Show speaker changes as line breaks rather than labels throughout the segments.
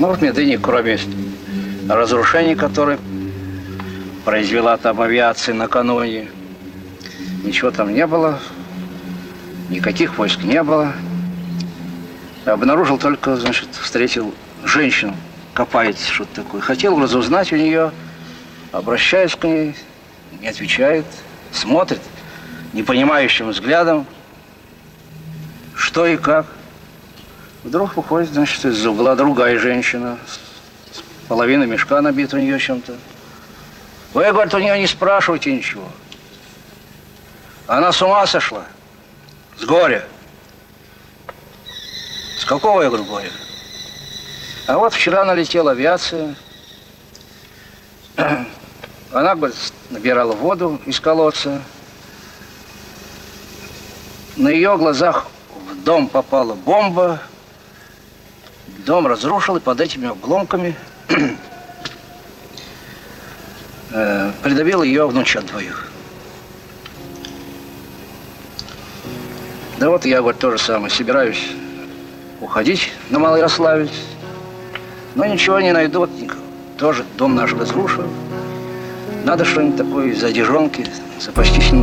Ну, в Медыне, кроме разрушений, которые произвела там авиация накануне, ничего там не было, никаких войск не было. Обнаружил только, значит, встретил женщину, копает что-то такое. Хотел разузнать у нее, обращаюсь к ней, не отвечает, смотрит непонимающим взглядом, что и как. Вдруг выходит, значит, из угла другая женщина, половина мешка набита у нее чем-то. Вы, говорит, у нее не спрашивайте ничего. Она с ума сошла. С горя. С какого, я говорю, горя? А вот вчера налетела авиация. Она, говорит, набирала воду из колодца. На ее глазах в дом попала бомба. Дом разрушил, и под этими обломками э, придавил ее внучат двоих. Да вот я, говорит, то же самое, собираюсь уходить на Малоярославец, но ничего не найду, вот, тоже дом наш разрушил. Надо что-нибудь такое из одежонки запастись на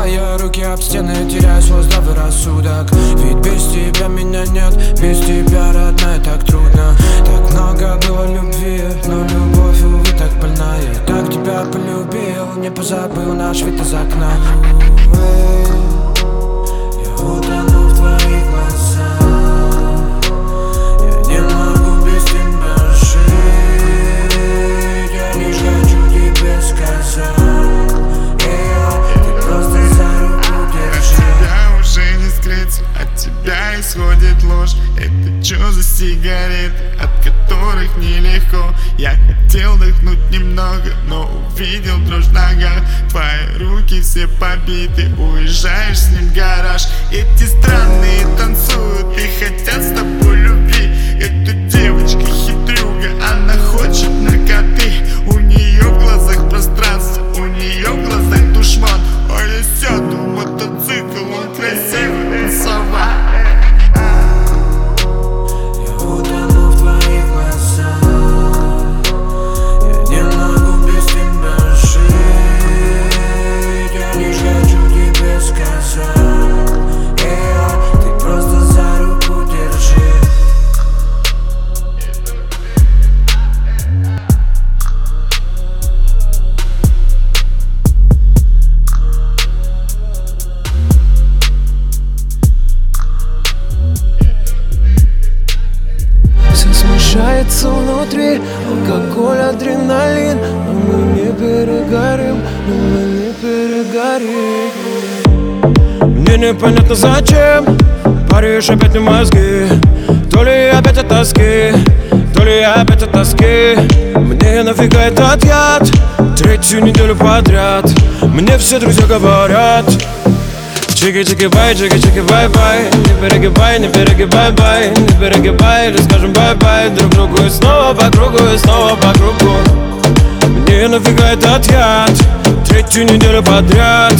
разбиваю руки об стены Теряю свой здравый рассудок. Ведь без тебя меня нет Без тебя, родная, так трудно. Так много было любви Но любовь, увы, так больная. Как тебя полюбил Не позабыл наш вид из окна. Увы, Я утону в твоих глазах тебя
исходит ложь. Это чё за сигареты, от которых нелегко? Я хотел дыхнуть немного, но увидел дрожь в ногах. Твои руки все побиты, уезжаешь с ним в гараж. Эти странные танцуют и хотят с тобой любви. Эта
непонятно зачем? Паришь опять на мозги. То ли опять от тоски То ли опять от тоски. Мне нафига этот яд? Третью неделю подряд. Мне все друзья говорят. Чики-чики bye, чики-чики bye-bye Не перегибай, не перегибай, bye. Не перегибай, или скажем bye-bye Друг другу и снова по кругу, и снова по кругу. Мне нафига этот яд? Третью неделю подряд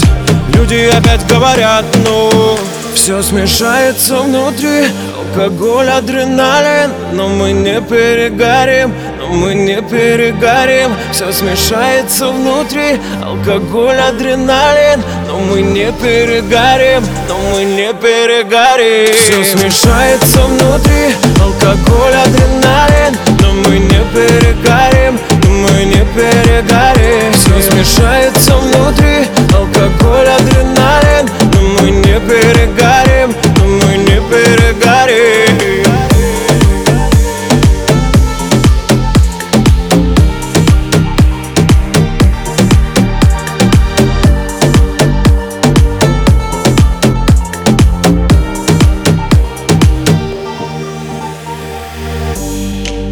Люди опять говорят, ну Все смешается внутри. Алкоголь, адреналин Но мы не перегорим Но мы не перегорим. Все смешается внутри. Алкоголь, адреналин Но мы не перегорим Но мы не перегорим Все смешается внутри. Алкоголь, адреналин Но мы не перегорим Но мы не перегорим. Все смешается внутри Алкоголь, адреналин Но мы не перегорим Но мы не перегорим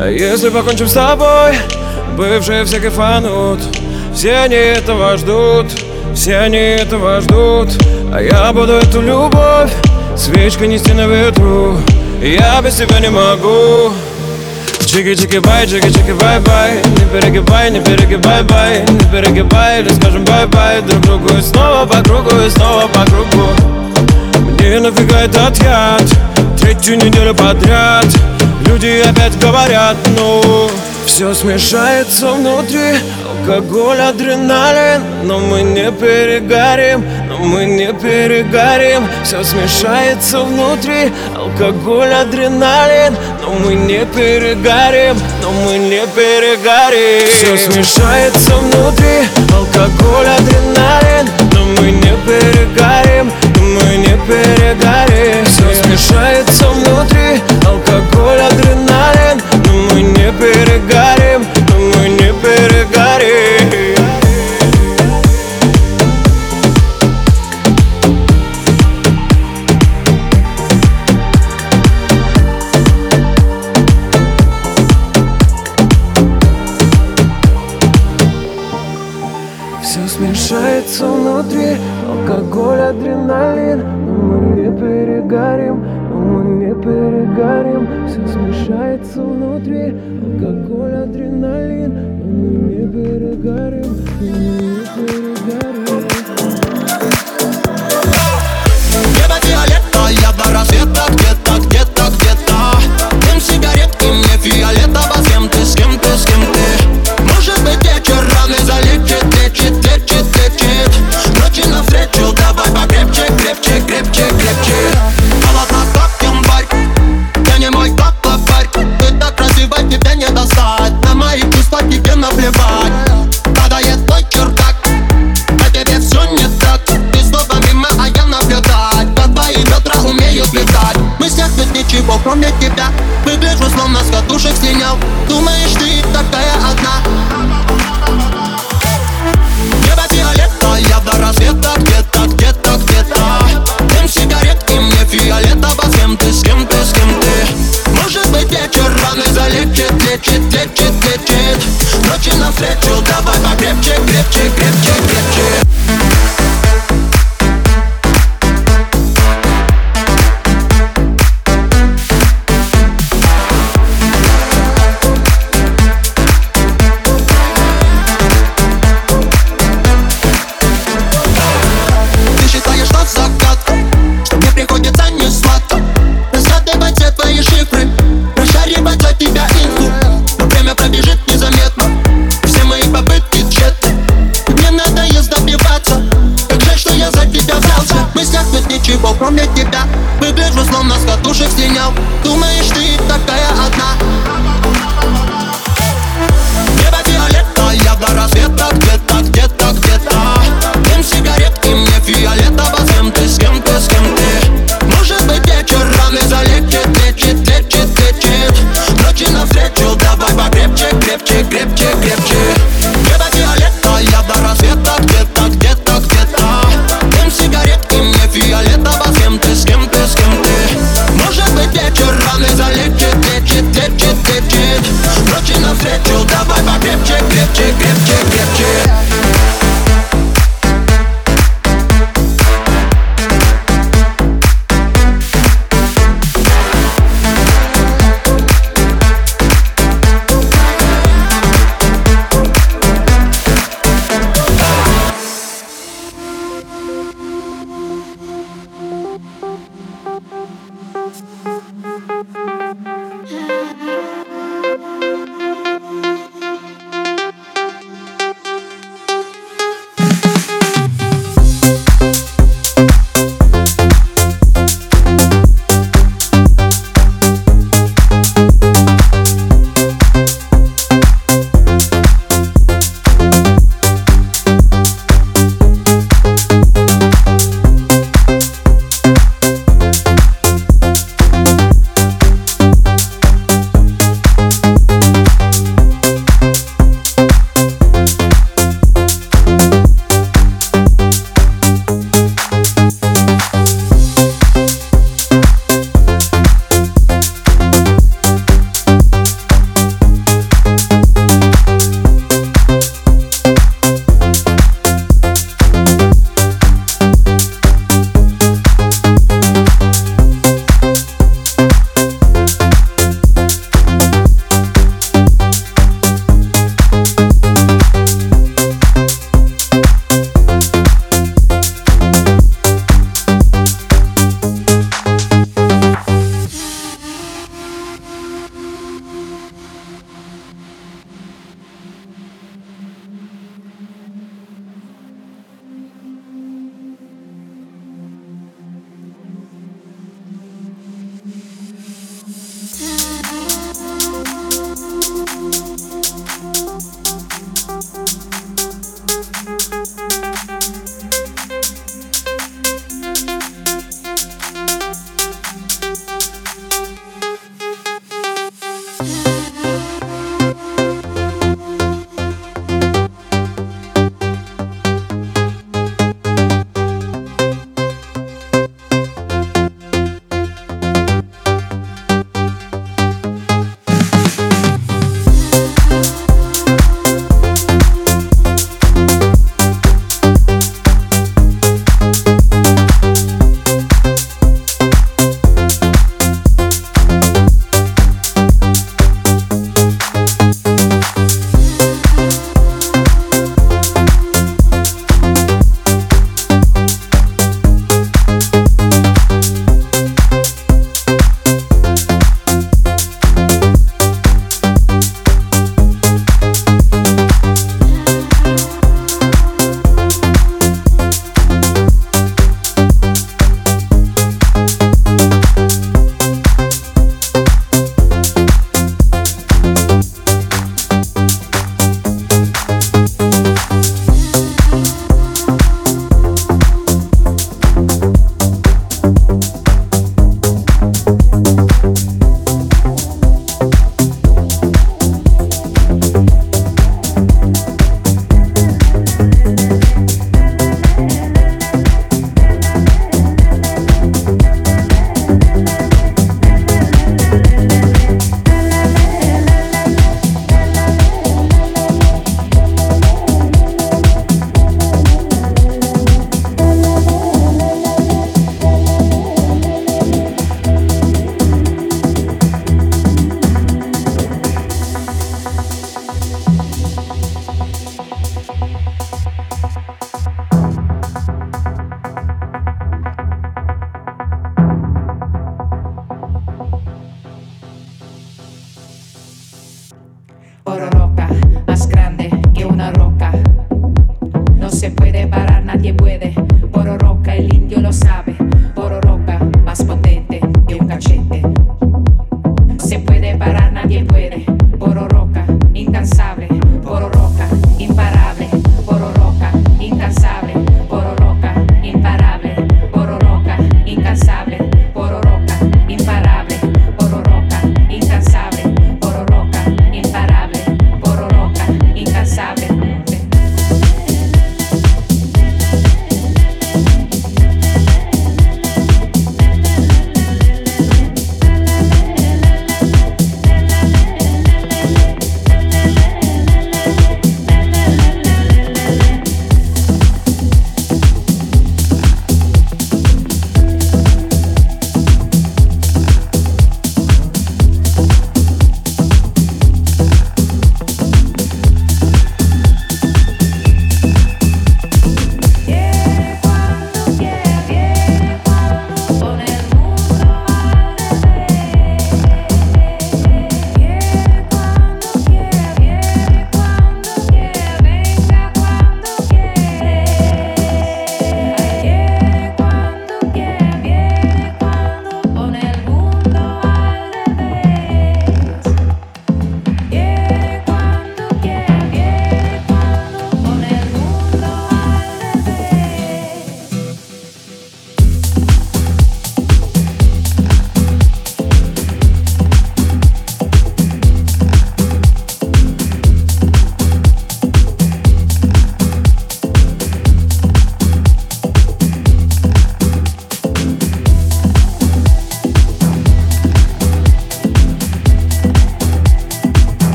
А если покончим с тобой, бывшие все кайфанут Все они этого ждут все они этого ждут А я буду эту любовь свечкой нести на ветру. Я без тебя не могу. Чики-чики bye, чики-чики bye-bye. Не перегибай, не перегибай, bye. Не перегибай, или скажем bye-bye. Друг другу и снова по кругу, и снова по кругу. Мне нафига этот яд Третью неделю подряд. Люди опять говорят, ну Все смешается внутри Алкоголь, адреналин Но мы не перегорим Но мы не перегорим Все смешается внутри Алкоголь, адреналин Но мы не перегорим Но мы не перегорим Все смешается внутри Алкоголь, адреналин Но мы не перегорим Но мы не перегорим Все смешается внутри Алкоголь, адреналин Но мы не перегорим Все смешается внутри. Алкоголь, адреналин. Но мы не перегорим Но мы не перегорим. Все смешается внутри. Алкоголь, адреналин. Но мы не перегорим Но мы не перегорим.
Небо фиолетовое до рассвета Где-то, где-то, где-то. Дым сигаретки мне фиолетово Klepçe klepçe крепче,
i don't know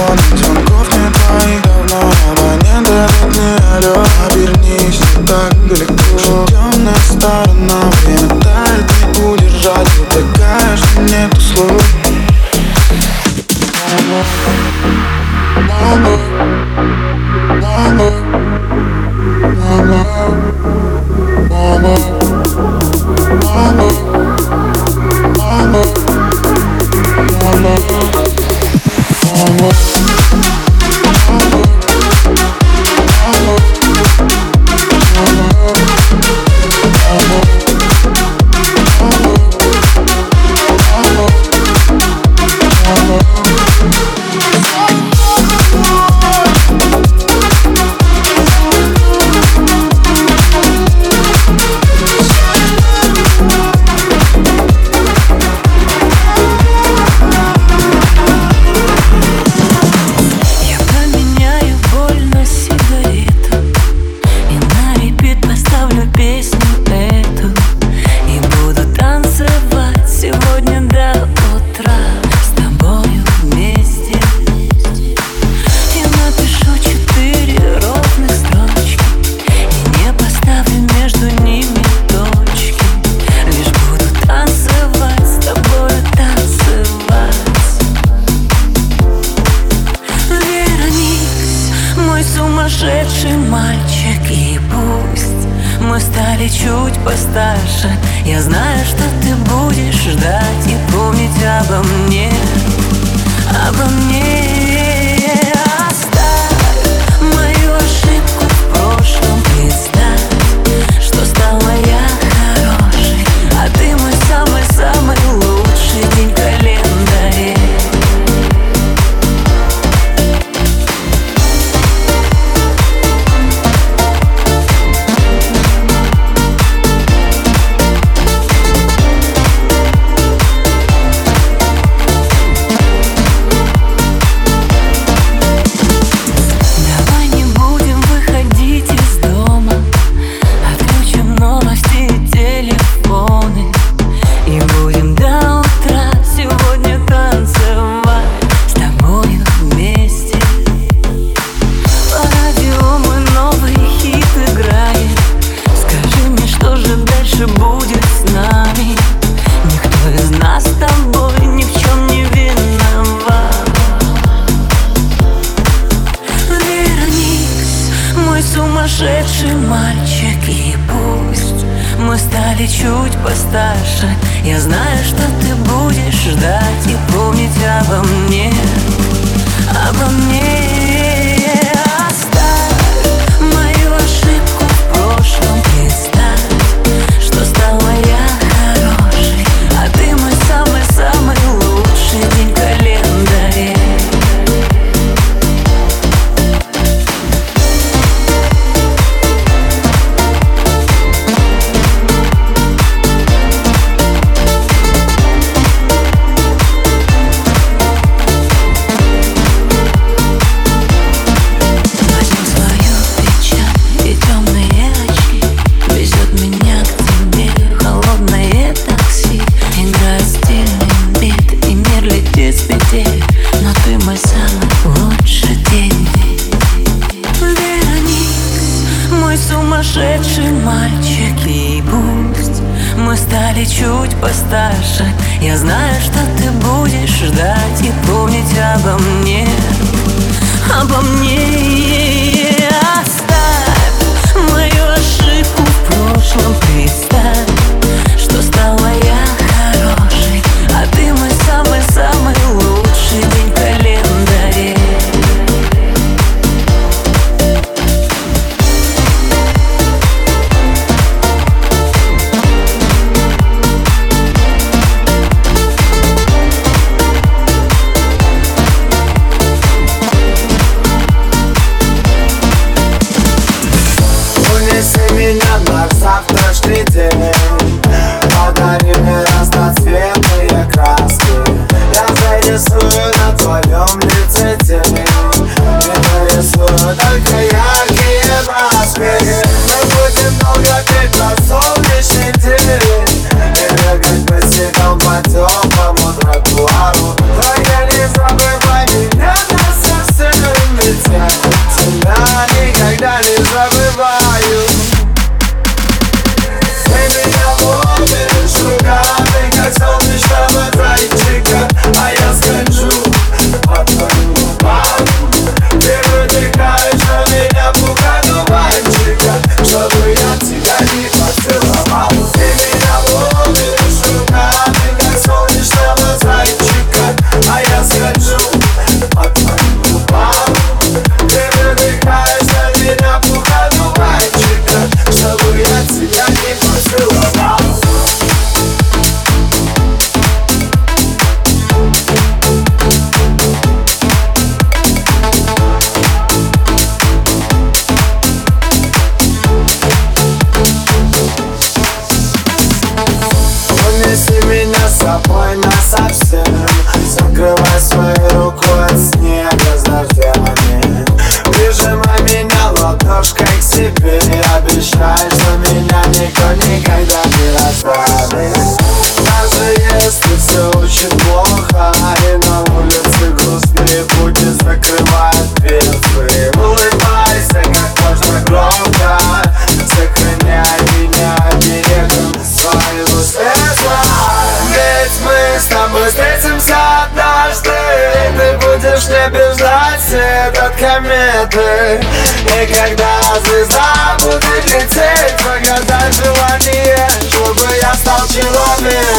телефон Звонков не твоих давно Абонент этот не алло Обернись, не так далеко. Что
темная сторона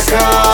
come.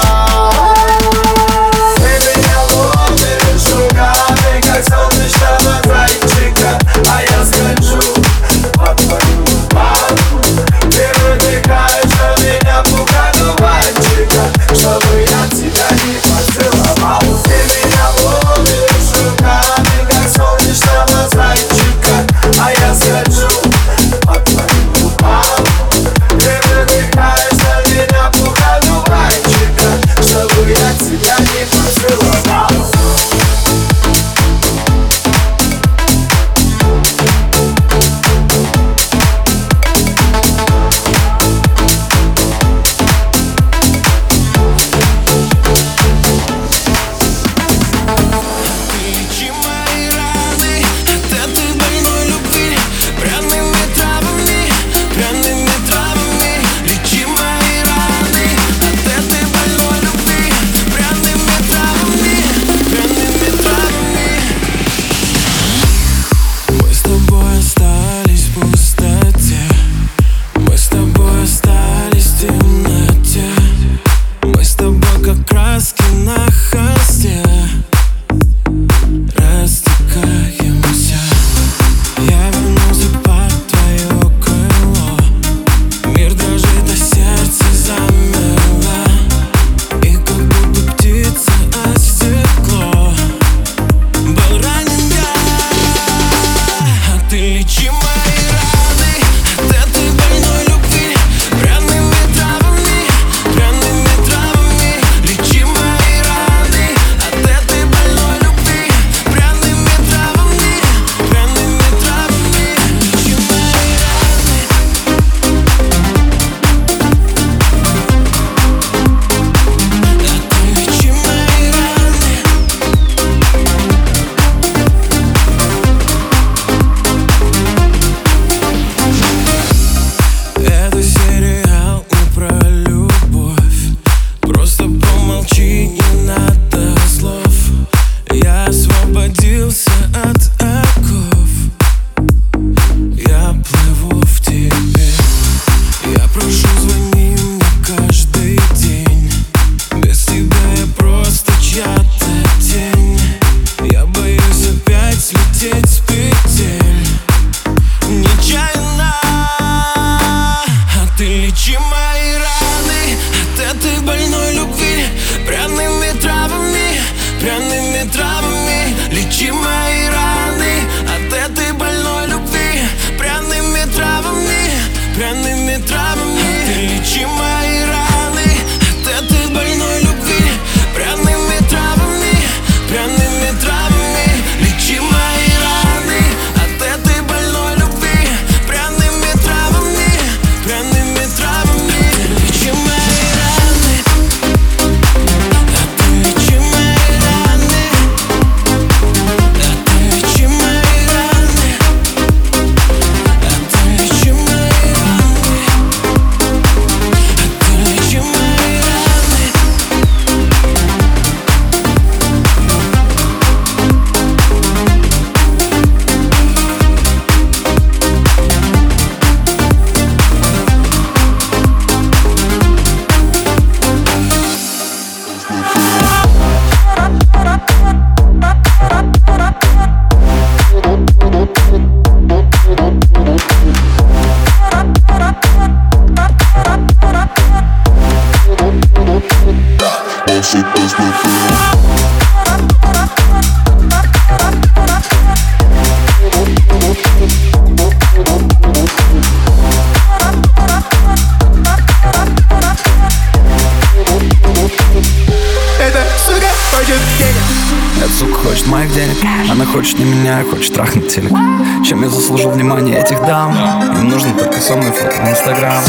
Инстаграм.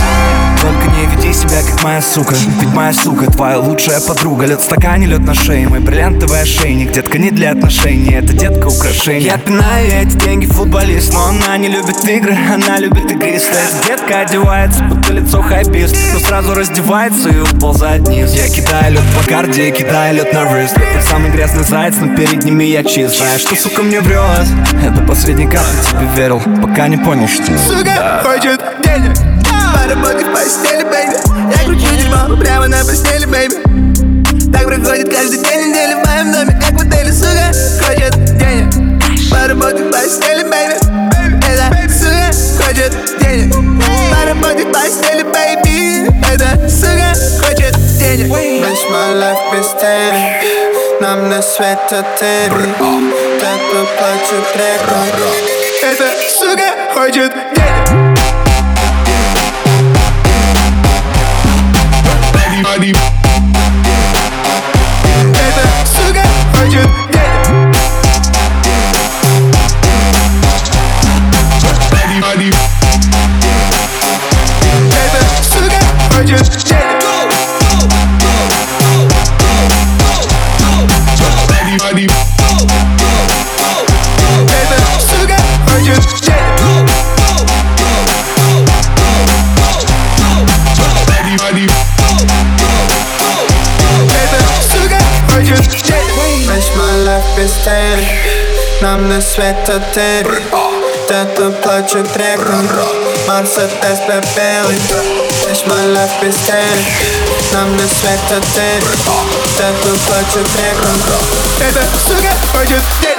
Только не веди себя как моя сука. Ведь моя сука твоя лучшая подруга. Лед в стакане, лед на шее. Мой бриллиантовый ошейник. Детка не для отношений Это детка украшение Я пинаю эти деньги футболист Но она не любит игры. Она любит игристы Детка одевается, будто лицо хайбист. Но сразу раздевается и уползает вниз Я кидаю лед по карде, кидаю лед на рыст Это самый грязный заяц, но перед ними я чист. Знаешь, что сука мне врет Это последний кап, я тебе верил. Пока не понял, что.
Сука хочет денег Поработать в постели, бэйби. Я кручу дерьмо прямо на постели, бэйби. Так проходит каждый день недели в моем доме Как в отеле, сука, хочет денег Поработать в постели, бэйби. Это сука хочет денег Поработать в постели, бэйби. Это сука хочет денег
Весь my life без денег Нам на свет отели Тепло плачу трек
Это сука хочет денег Это сука хочет денег Это сука хочет
Нам на свет отели Тепло плачу трек Мерседес белый Весь my life без денег Нам на свет отели Тепло плачу трек
Это сука хочет денег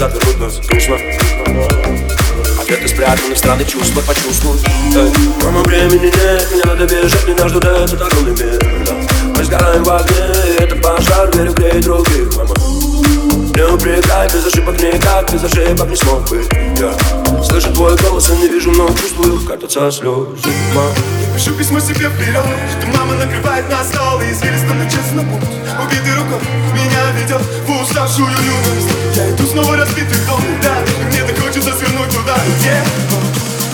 вернуть нас грустно. Ответы спрятаны странные чувства почувствуй. Эй, Мама, времени нет, мне надо бежать, не нас ждут этот огромный мир. Мы сгораем в огне, это пожар, верю, греет других, мама не упрекай, без ошибок никак, без ошибок не смог бы я. Слышу твой голос, я не вижу, но чувствую, как катятся слезы. Я
пишу письмо себе вперед, что мама накрывает на стол И извилистом начаться на путь, убитый рукой меня ведет в
уставшую юность. Я иду снова разбитый дом, да, мне так хочется свернуть туда, где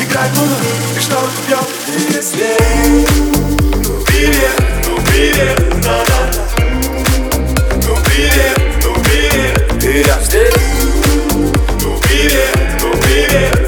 Играет луна, и что пьет, и если. Ну привет, ну привет, да, Ну привет привет,
и я здесь
Ну привет, ну привет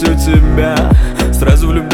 у тебя Сразу влюбился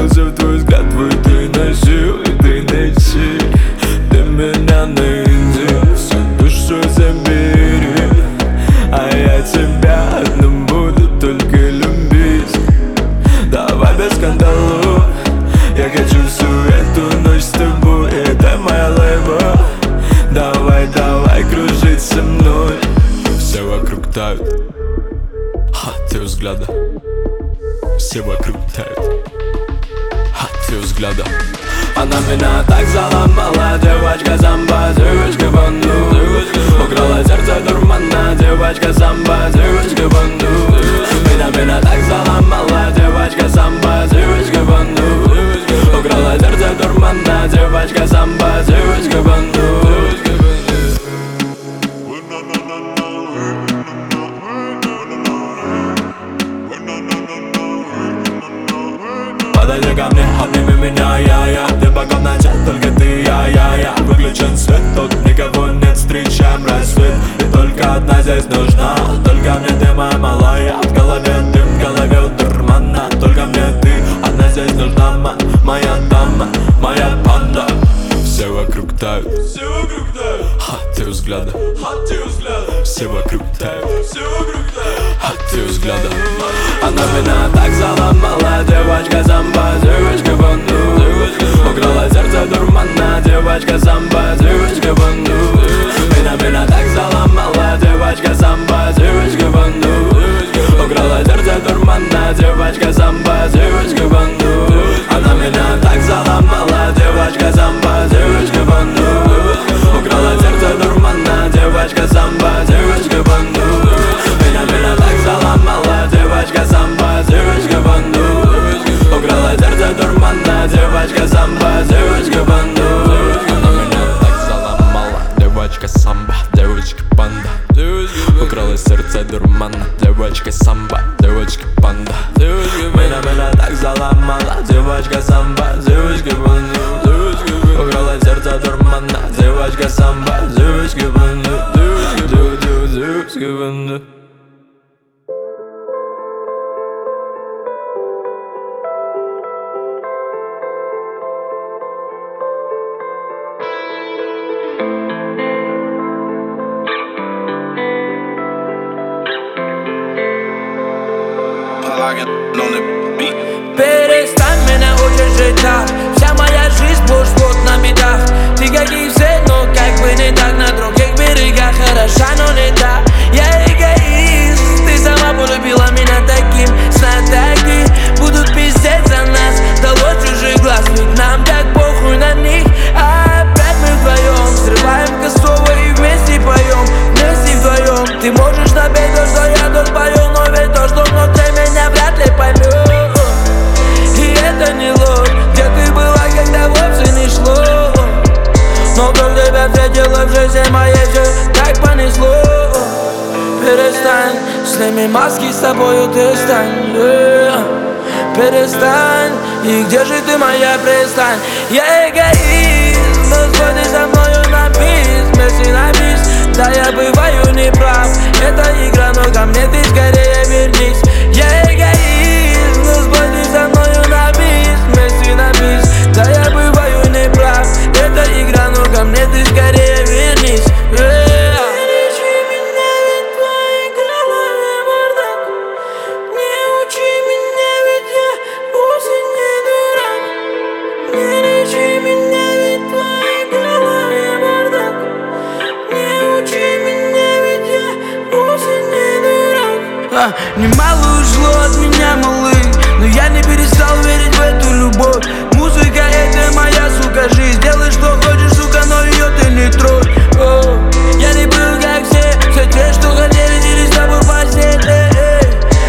меня
Немало ушло от меня, малы, Но я не перестал верить в эту любовь. Музыка это моя, сука, жизнь. Делай что хочешь, сука, но ее ты не трой О, Я не был как все, все те, что хотели, не с тобой во сне.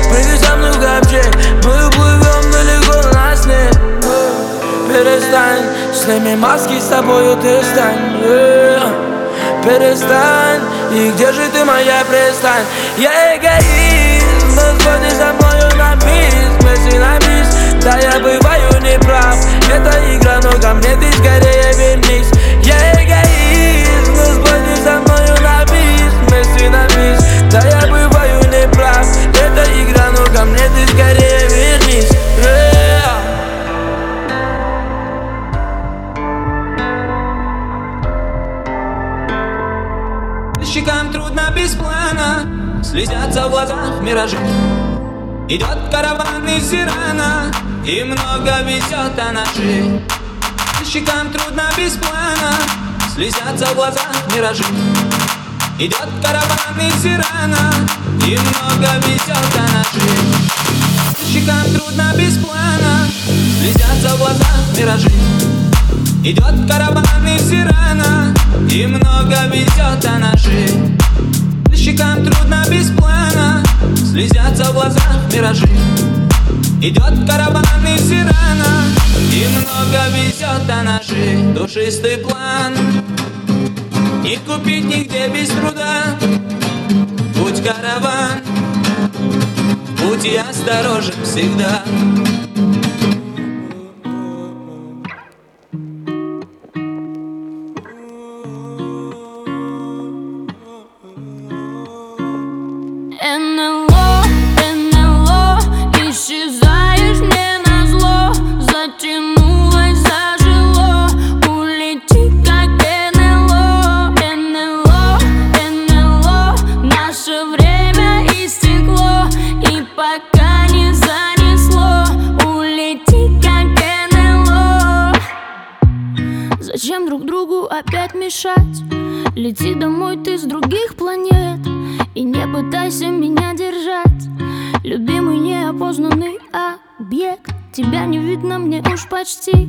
Прыгай со мной в копчег, мы уплывем далеко, нас нет О, Перестань, сними маски, с тобою ты стань. Э, перестань, и где же ты моя престань, Я эгоист сходишь за мною на мисс Мысли на мисс, да я бываю неправ Это игра, но ко мне ты скорее вернись Я эгоист, но сходишь за мною на мисс Мысли на мисс, да я бываю неправ Это игра, но ко мне ты скорее
Слезятся в глазах миражи. Идет караван из Ирана И много везет она же Щекам трудно без плана Слезятся в глазах миражи. Идет караван из Ирана И много везет она же Щекам трудно без плана Слезятся в глазах миражи. Идет караван из Ирана И много везет она же Щекам трудно без плана. Слезятся в глазах миражи. Идет караван из Ирана И много везет о наши Душистый план. Не купить нигде без труда. Путь караван Будь осторожен всегда.
Зачем друг другу опять мешать? Лети домой ты с других планет И не пытайся меня держать. Любимый неопознанный объект Тебя не видно мне уж почти.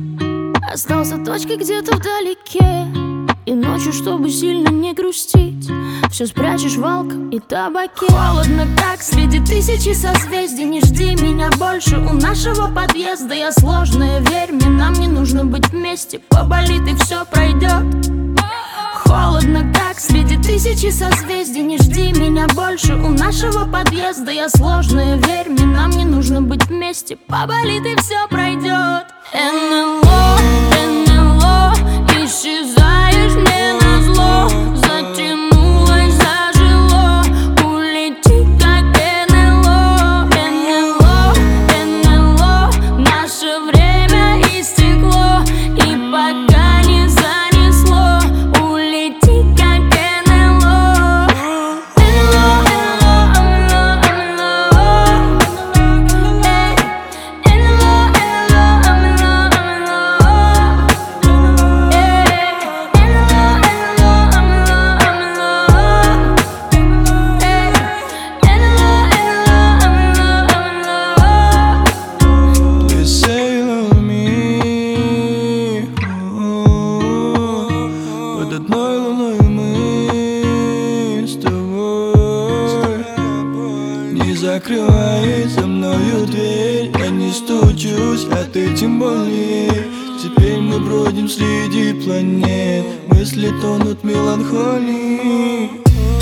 Остался точкой где-то вдалеке И ночью, чтобы сильно не грустить Все спрячешь в и табаке. Холодно так среди тысячи созвездий. Не жди меня больше у нашего подъезда. Я сложная, верь мне, нам не нужно быть вместе. Поболит и все пройдет Холодно как среди тысячи созвездий. Не жди меня больше у нашего подъезда. Я сложная, верь мне, нам не нужно быть вместе. Поболит и все пройдет НЛО, НЛО, исчезаешь мне
среди планет Мысли тонут в меланхолии.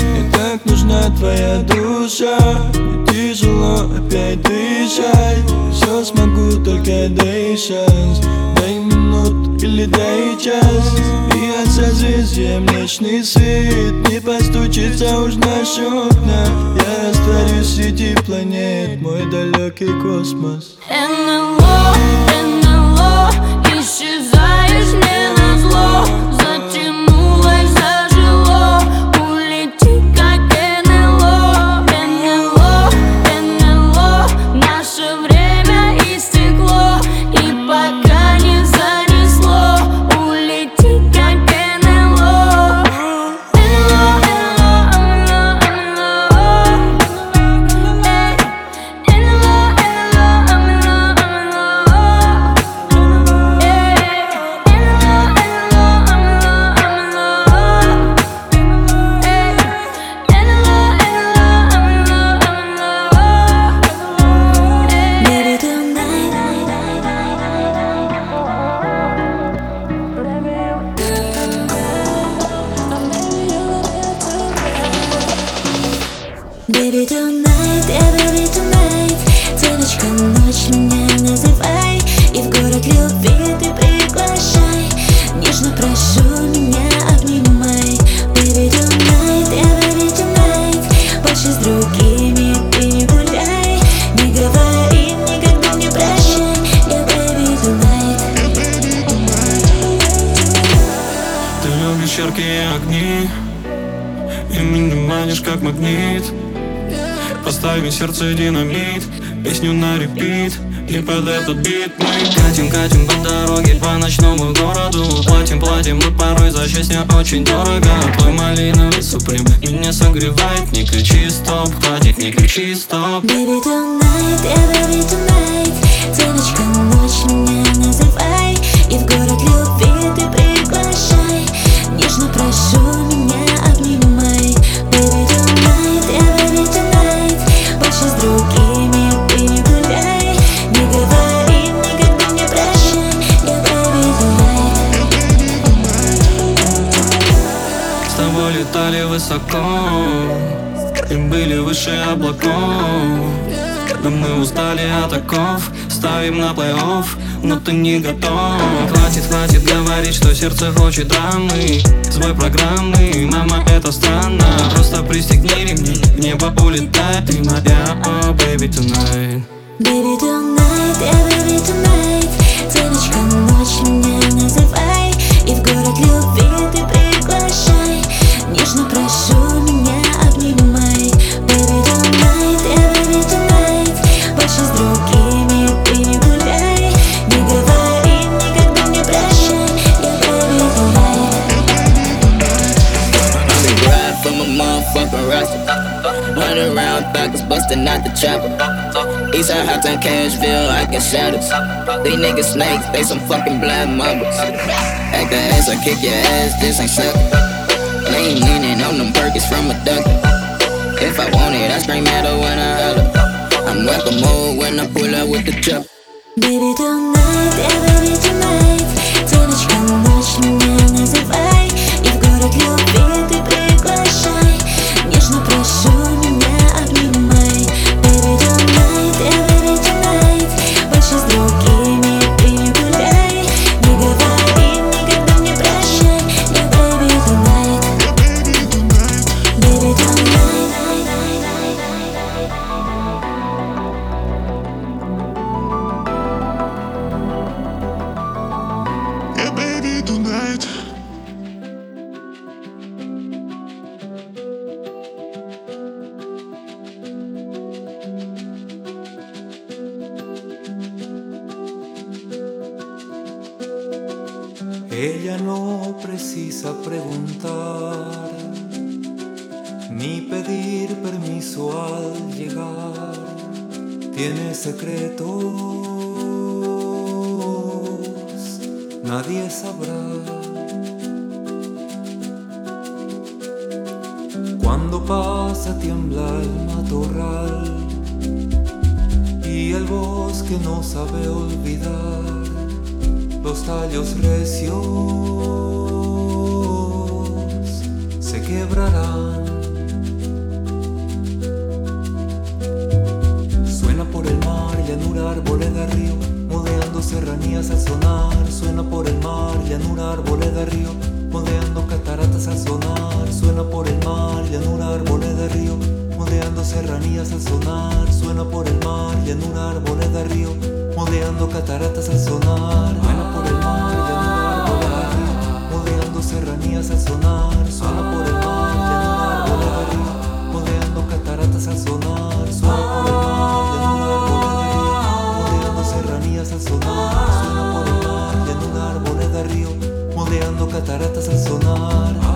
Мне так нужна твоя душа. Мне тяжело опять дышать. Все смогу, только дай шанс. Дай минут или дай час. И от созвездия млечный свет Не постучится уж в наши окна. Я растворюсь среди планет. Мой далекий космос.
НЛО, НЛО,
высоко И были выше облаков. Да мы устали от оков Ставим на плей-офф но ты не готов. Хватит, хватит говорить, что сердце хочет драмы. Свой программы, мама, это странно. Просто пристегни ремни, в небо улетай Ты моя, oh, baby, tonight.
Baby tonight, baby tonight. Девочка, ночь меня
Hundred busting out the chopper. Eastside Hot in Cashville, I get shadows. These niggas snakes, they some fucking blind mambas. Act the ass, I kick your ass, this ain't sucker. Lean leaning on them perkins from a duck. If I want it, I scream at her when I holler. I'm welcome mode when I pull up with the chopper.
Baby tonight, yeah,
Tiene secretos, nadie sabrá. Cuando pasa tiembla el matorral y el bosque no sabe olvidar los tallos recios se quebrarán. Serranías al sonar. Suena por el mar, llanura, arboleda, río, modeando cataratas al sonar. Suena por el mar, llanura, arboleda, río, modeando serranías al sonar. Suena por el mar, llanura, arboleda, río, modeando cataratas al sonar. Suena por el mar, llanura, arboleda, río, modeando serranías al sonar. Suena por el mar, llanura, arboleda, río, modeando cataratas al sonar.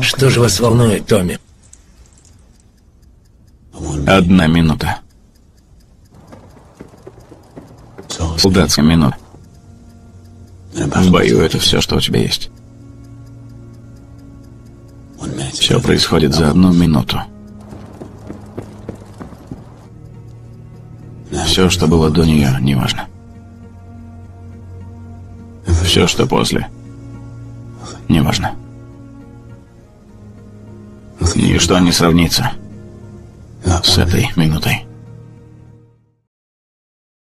Что же вас волнует, Томми?
Одна минута. Солдатская минута. В бою это все, что у тебя есть. Все происходит за одну минуту. Все, что было до нее, неважно. Все, что после, Ничто не сравнится с этой минутой.